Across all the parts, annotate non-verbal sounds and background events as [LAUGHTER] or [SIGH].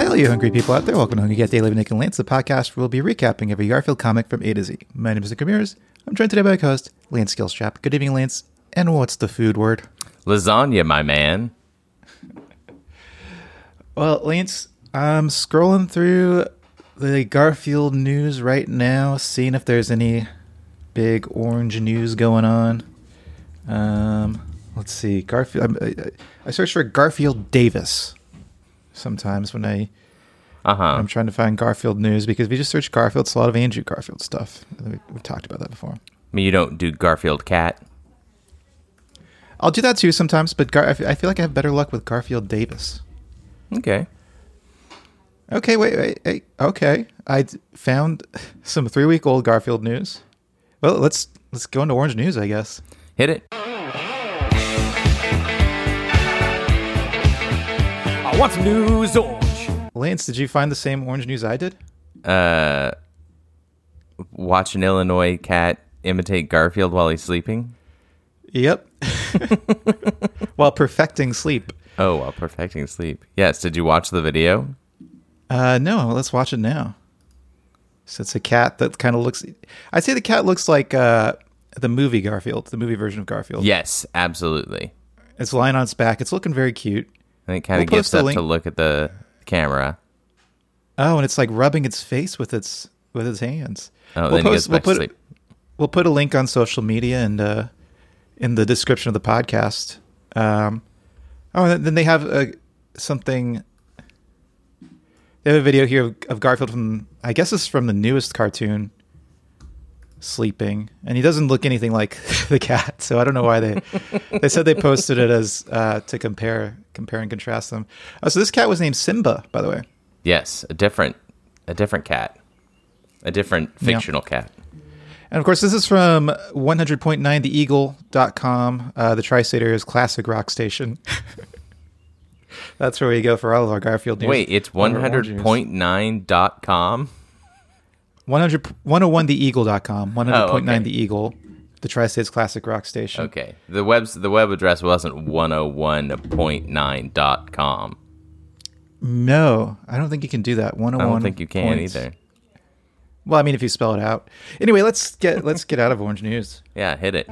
Hi, all you hungry people out there. Welcome to Hungry Cat Daily with Nick and Lance, the podcast where we'll be recapping every Garfield comic from A to Z. My name is Nick Ramirez. I'm joined today by my host, Lance Skillstrap. Good evening, Lance. And what's the food word? Lasagna, my man. Well, Lance, I'm scrolling through the Garfield news right now, seeing if there's any big orange news going on. Um, let's see. Garfield. I, I, I search for Garfield Davis sometimes when I Uh huh. I'm trying to find Garfield news because if you just search Garfield, it's a lot of Andrew Garfield stuff. We- We've talked about that before. I mean, you don't do Garfield cat. I'll do that too sometimes, but Gar- I feel like I have better luck with Garfield Davis. Okay. Okay, wait, wait, wait. Okay, I found [LAUGHS] some three week old Garfield news. Well, let's let's go into orange news, I guess. Hit it. I want some news orange. Lance, did you find the same orange news I did? Uh, watch an Illinois cat imitate Garfield while he's sleeping. Yep. [LAUGHS] While perfecting sleep. Oh, while perfecting sleep. Yes. Did you watch the video? Uh, no, let's watch it now. So it's a cat that kind of looks. I'd say the cat looks like uh, the movie Garfield, the movie version of Garfield. Yes, absolutely. It's lying on its back. It's looking very cute. And it kind We'll of gets post a up link. to look at the camera. Oh, and it's like rubbing its face with its with its hands. Oh, then he goes back we'll put sleep. we'll put a link on social media and uh, in the description of the podcast. Um, oh, and then they have uh, something. They have a video here of, of Garfield from I guess it's from the newest cartoon, sleeping, and he doesn't look anything like [LAUGHS] the cat. So I don't know why they they said they posted it as uh, to compare compare and contrast them. Oh, so this cat was named Simba, by the way. Yes, a different, a different cat, a different Yeah. fictional cat. And of course, this is from 100.9theeagle.com, uh, the Tri State Area's classic rock station. [LAUGHS] That's where we go for all of our Garfield news. Wait, it's All our orange 100.9.com? 101theeagle.com, 100.9 oh, okay. The Eagle, the Tri States Classic Rock Station. Okay. The, web's, the web address wasn't 101.9.com. No, I don't think you can do that. 101. I don't oh think you can points. either. Well, I mean, if you spell it out. Anyway, let's get let's get out of orange news. [LAUGHS] Yeah, hit it.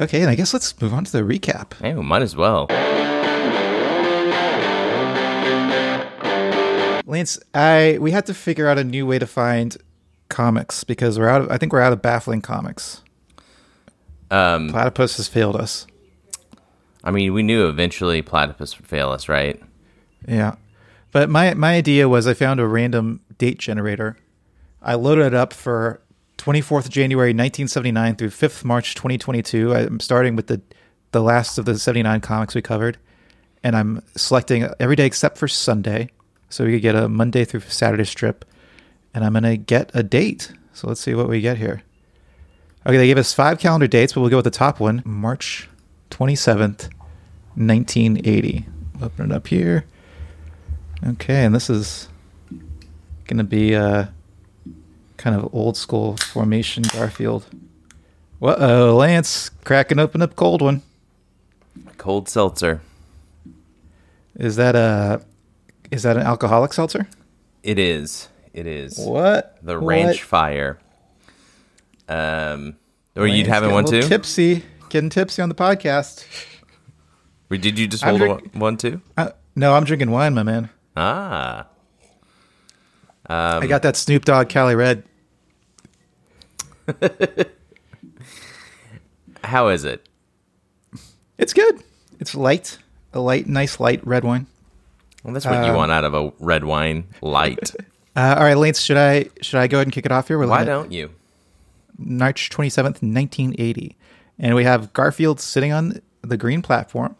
Okay, and I guess let's move on to the recap. Hey, we might as well. Lance, I we had to figure out a new way to find comics because we're out of I think we're out of baffling comics. Um, Platypus has failed us. I mean, we knew eventually Platypus would fail us, right? Yeah. But my my idea was I found a random date generator. I loaded it up for 24th January 1979 through 5th March 2022. I'm starting with the the last of the 79 comics we covered and I'm selecting every day except for Sunday. So we could get a Monday through Saturday strip and I'm going to get a date. So let's see what we get here. Okay, they gave us five calendar dates, but we'll go with the top one, March 27th, 1980. Open it up here. Okay, and this is going to be a kind of old school formation Garfield. Uh oh, Lance cracking open a cold one. Cold seltzer. Is that a is that an alcoholic seltzer? It is. It is. What? The What? Ranch Fire. Um, or you'd have one too? Tipsy, getting tipsy on the podcast. Or did you just hold drink- one, too? Uh, no, I'm drinking wine, my man. Ah. I got that Snoop Dogg Cali Red. [LAUGHS] How is it? It's good. It's light, a light, nice light red wine. Well, that's what you Um, want out of a red wine. Light. [LAUGHS] Uh, all right, Lance, should I should I go ahead and kick it off here? We're Why don't you? March twenty seventh, nineteen eighty, and we have Garfield sitting on the green platform.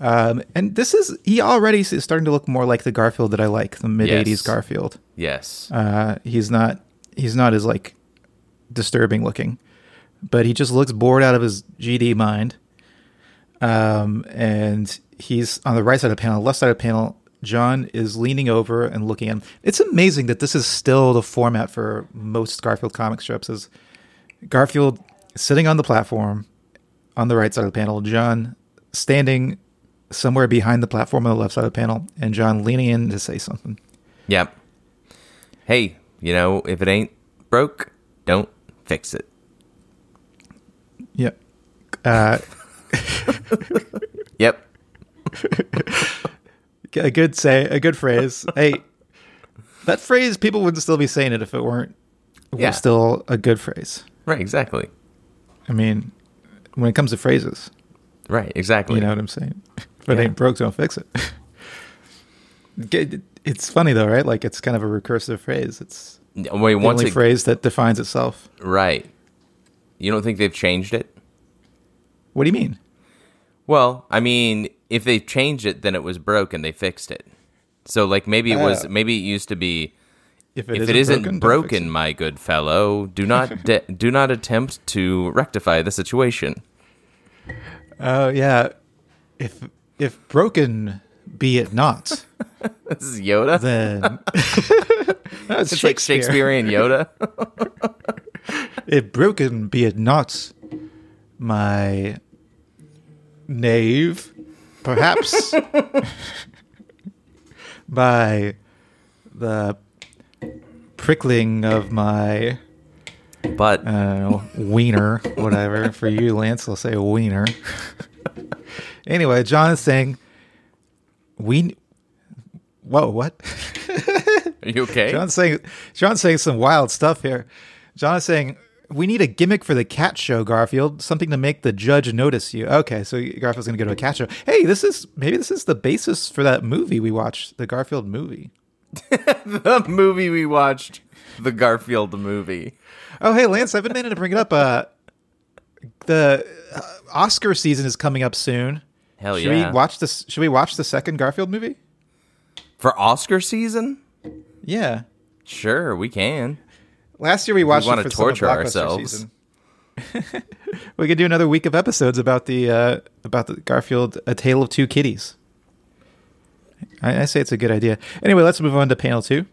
Um, and this is he already is starting to look more like the Garfield that I like, the mid '80s Yes. Garfield. Yes. Uh, he's not he's not as like disturbing looking, but he just looks bored out of his GD mind. Um, and he's on the right side of the panel, left side of the panel. John is leaning over and looking at him. It's amazing that this is still the format for most Garfield comic strips. Is Garfield sitting on the platform on the right side of the panel, John standing somewhere behind the platform on the left side of the panel, and John leaning in to say something. Yep. Hey, you know, if it ain't broke, don't fix it. Yep. Uh, [LAUGHS] Yep. [LAUGHS] a good say, a good phrase. hey, that phrase people would still be saying it if it weren't was Yeah. still a good phrase. Right, exactly. I mean, when it comes to phrases, Right, exactly. you know what I'm saying. If it Yeah. ain't broke, don't fix it. [LAUGHS] It's funny though, right? Like it's kind of a recursive phrase. It's Wait, the only it, phrase that defines itself. right. You don't think they've changed it? What do you mean? Well, I mean, if they changed it, then it was broke and they fixed it. So, like, maybe it was, Oh. maybe it used to be, If if it isn't broken, don't fix it. my good fellow, do not [LAUGHS] de- do not attempt to rectify the situation. Oh yeah. If if broken be it not, [LAUGHS] This is Yoda. then [LAUGHS] that's it's like Shakespearean Yoda. If broken be it not, my knave, perhaps [LAUGHS] by the prickling of my but I uh, wiener, whatever. For you, Lance, I'll say wiener. anyway, John is saying, we. Whoa, what? are you okay? John's saying, John's saying some wild stuff here. John is saying, we need a gimmick for the cat show, Garfield. Something to make the judge notice you. Okay, so Garfield's going to go to a cat show. Hey, this is maybe this is the basis for that movie we watched, the Garfield movie. [LAUGHS] the movie we watched, the Garfield movie. Oh, hey, Lance, I've been meaning to bring it up. Uh, the uh, Oscar season is coming up soon. Hell should yeah! we watch this? Should we watch the second Garfield movie? For Oscar season? Yeah. Sure, we can. Last year we watched. We wanna for the torture blockbuster ourselves. season. [LAUGHS] we could do another week of episodes about the uh, about the Garfield: A Tale of Two Kitties. I, I say it's a good idea. Anyway, let's move on to panel two.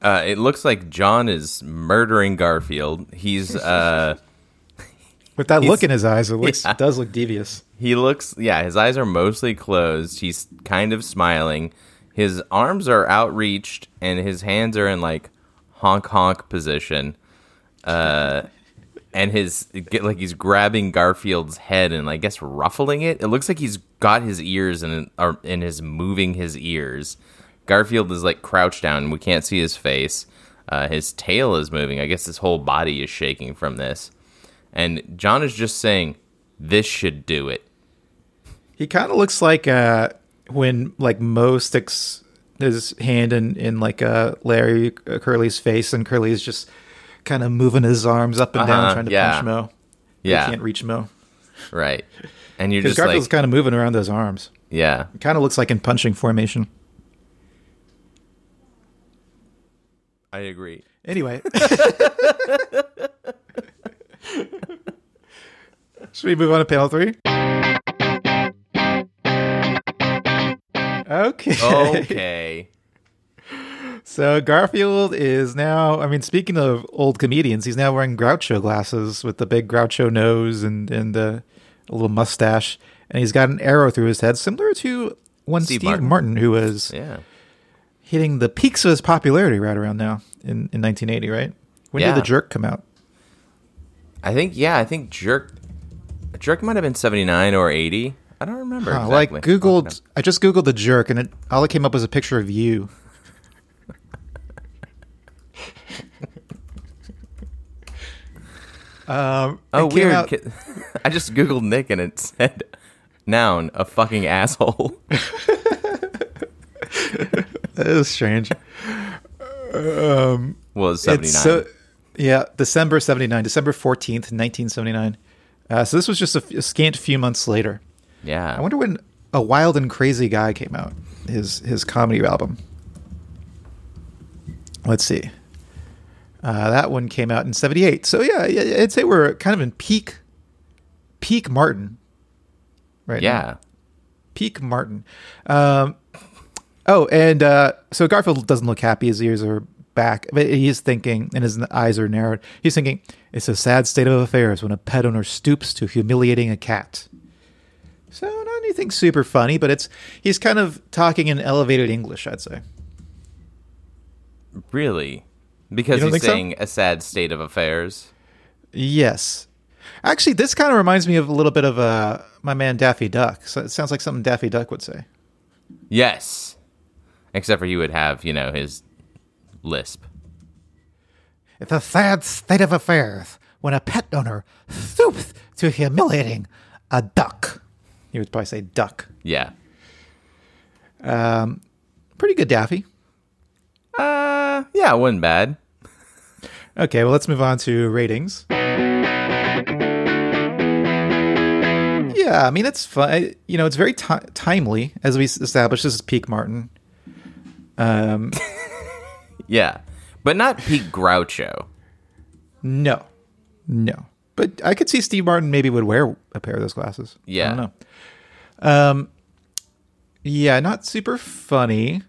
Uh, it looks like John is murdering Garfield. He's [LAUGHS] uh, With that look in his eyes, it [LAUGHS] looks Yeah. does look devious. he looks yeah. His eyes are mostly closed. He's kind of smiling. His arms are outreached, and his hands are in like honk honk position. Uh, and his like he's grabbing Garfield's head and I guess ruffling it. It looks like he's got his ears and or, and is moving his ears. Garfield is like crouched down. and We can't see his face. Uh, his tail is moving. I guess his whole body is shaking from this. And John is just saying, "This should do it." He kind of looks like uh, when like Moe sticks his hand in in like uh, Larry uh, Curly's face, and Curly's just kind of moving his arms up and down Uh-huh, trying to yeah. punch Moe. Yeah. he can't reach Moe Right. And you're because just Garfield's like, kind of moving around those arms. yeah, Kind of looks like in punching formation. I agree. Anyway. [LAUGHS] [LAUGHS] Should we move on to panel three? Okay. Okay. [LAUGHS] So Garfield is now, I mean, speaking of old comedians, he's now wearing Groucho glasses with the big Groucho nose and, and the, a little mustache. And he's got an arrow through his head, similar to one Steve Steve, Martin. Martin. who was yeah. hitting the peaks of his popularity right around now in, in 1980, right? When Yeah. did The Jerk come out? I think yeah, I think Jerk Jerk might have been 79 or 80. I don't remember. Huh, exactly. googled. I just googled the jerk, and it all it came up was a picture of you. [LAUGHS] um, Oh, weird. out- [LAUGHS] I just googled Nick and it said noun, a fucking asshole. [LAUGHS] That is strange. Um, Well, it's 79. it's so yeah, December seventy nine, December fourteenth, nineteen seventy nine. Uh, so this was just a, f- a scant few months later. yeah. I wonder when a wild and crazy guy came out. His his comedy album. Let's see. Uh, that one came out in '78. So yeah, yeah, I'd say we're kind of in peak, peak Martin. Right. now. yeah. Peak Martin. Um, oh, and uh, so Garfield doesn't look happy. His ears are back, but he's thinking, and his eyes are narrowed. He's thinking, "It's a sad state of affairs when a pet owner stoops to humiliating a cat." So not anything super funny, but it's he's kind of talking in elevated English, I'd say. Really? Because he's think so? saying a sad state of affairs. Yes. Actually, this kind of reminds me of a little bit of uh, my man Daffy Duck. So it sounds like something Daffy Duck would say. Yes. Except for he would have, you know, his lisp. It's a sad state of affairs when a pet owner stoops to humiliating a duck. He would probably say duck. Yeah. Um, Pretty good, Daffy. Uh, yeah, it wasn't bad. Okay, well, let's move on to ratings. Yeah, I mean, it's fun. You know, it's very ti timely, as we established. This is peak Martin. Um, Yeah. But not peak Groucho. no, no. But I could see Steve Martin maybe would wear a pair of those glasses. Yeah. I don't know. Um, yeah, not super funny.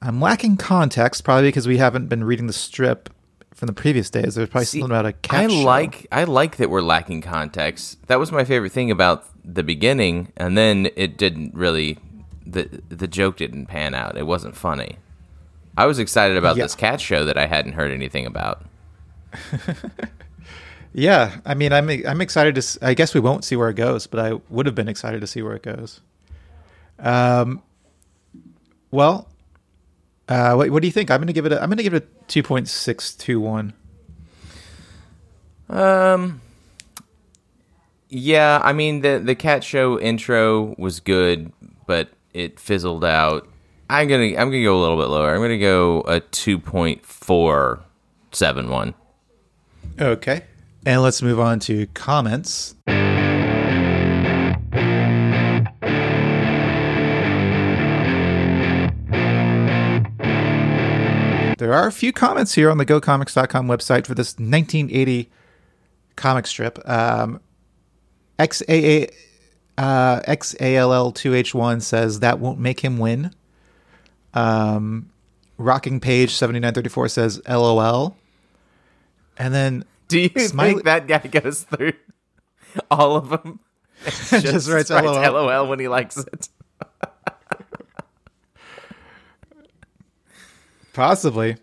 I'm lacking context, probably because we haven't been reading the strip from the previous days. There's probably See, something about a cat. I show. like I like that we're lacking context. That was my favorite thing about the beginning, and then it didn't really the the joke didn't pan out. It wasn't funny. I was excited about Yeah. this cat show that I hadn't heard anything about. [LAUGHS] Yeah, I mean, I'm I'm excited to. I guess we won't see where it goes, but I would have been excited to see where it goes. Um, well, uh, what, what do you think? I'm gonna give it. A, I'm gonna give it a two point six two one. Um. Yeah, I mean the the cat show intro was good, but it fizzled out. I'm gonna I'm gonna go a little bit lower. I'm gonna go a two point four seven one. Okay, and let's move on to comments. There are a few comments here on the GoComics.com website for this 1980 comic strip. Um, XAA, uh, XALL2H1 says that won't make him win. Um, Rocking Page 7934 says LOL. And then Do you Smiley- think that guy goes through all of them? [LAUGHS] Just writes LOL. LOL when he likes it. [LAUGHS] Possibly.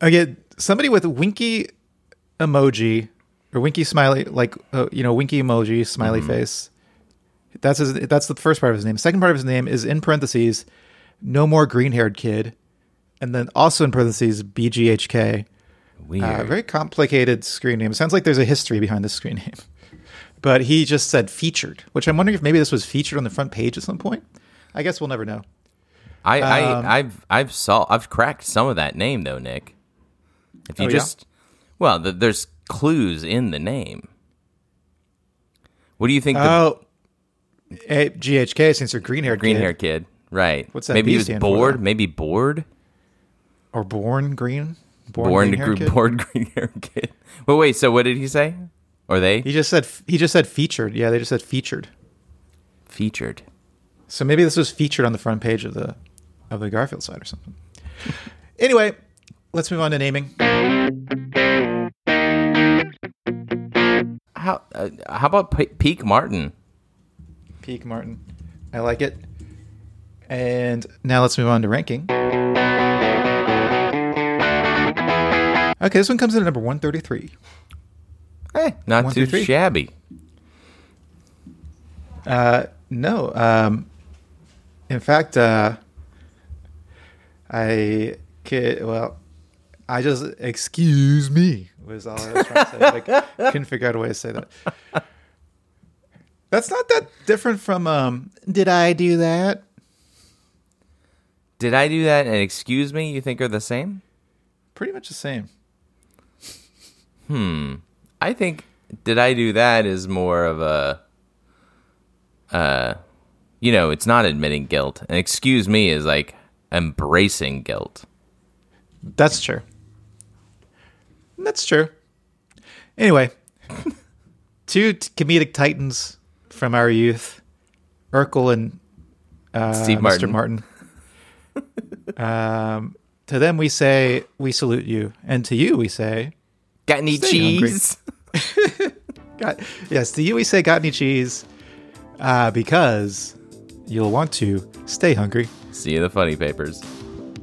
Again, somebody with winky emoji or winky smiley, like uh, you know, winky emoji, smiley Mm-hmm. face. That's his. That's the first part of his name. Second part of his name is in parentheses, no more green haired kid, and then also in parentheses BGHK. Weird. Uh, very complicated screen name. Sounds like there's a history behind this screen name. [LAUGHS] But he just said featured, which I'm wondering if maybe this was featured on the front page at some point. I guess we'll never know. I, um, I I've I've saw I've cracked some of that name though, Nick. If you Oh, yeah? just well, the, there's clues in the name. What do you think? the Oh, eh, GHK stands for green haired green kid. hair kid, right? What's that Maybe he was for, bored. Maybe bored. or born green, Born to green-haired gr- bored [LAUGHS] green hair kid. But wait, so what did he say? Or they He just said he just said featured. Yeah, they just said featured. featured? So maybe this was featured on the front page of the of the Garfield side or something. [LAUGHS] anyway, let's move on to naming. How uh, how about Pe- Peak Martin? Peak Martin, I like it. And now let's move on to ranking. Okay, this one comes in at number one thirty three. Eh, not One too shabby. Uh, no. Um, in fact, uh, I could, well, I just, excuse me, was all I was trying to say. Like, [LAUGHS] couldn't figure out a way to say that. That's not that different from, um, did I do that? Did I do that? And excuse me, you think are the same? Pretty much the same. Hmm. I think did I do that is more of a uh you know, it's not admitting guilt. And excuse me is like embracing guilt. That's true. That's true. Anyway, [LAUGHS] two comedic titans from our youth, Urkel and uh, Steve Mr. Martin. [LAUGHS] Um, To them we say we salute you, and to you we say Got any cheese? [LAUGHS] got yes. To you we say got any cheese, uh, because you'll want to stay hungry. See you in the funny papers.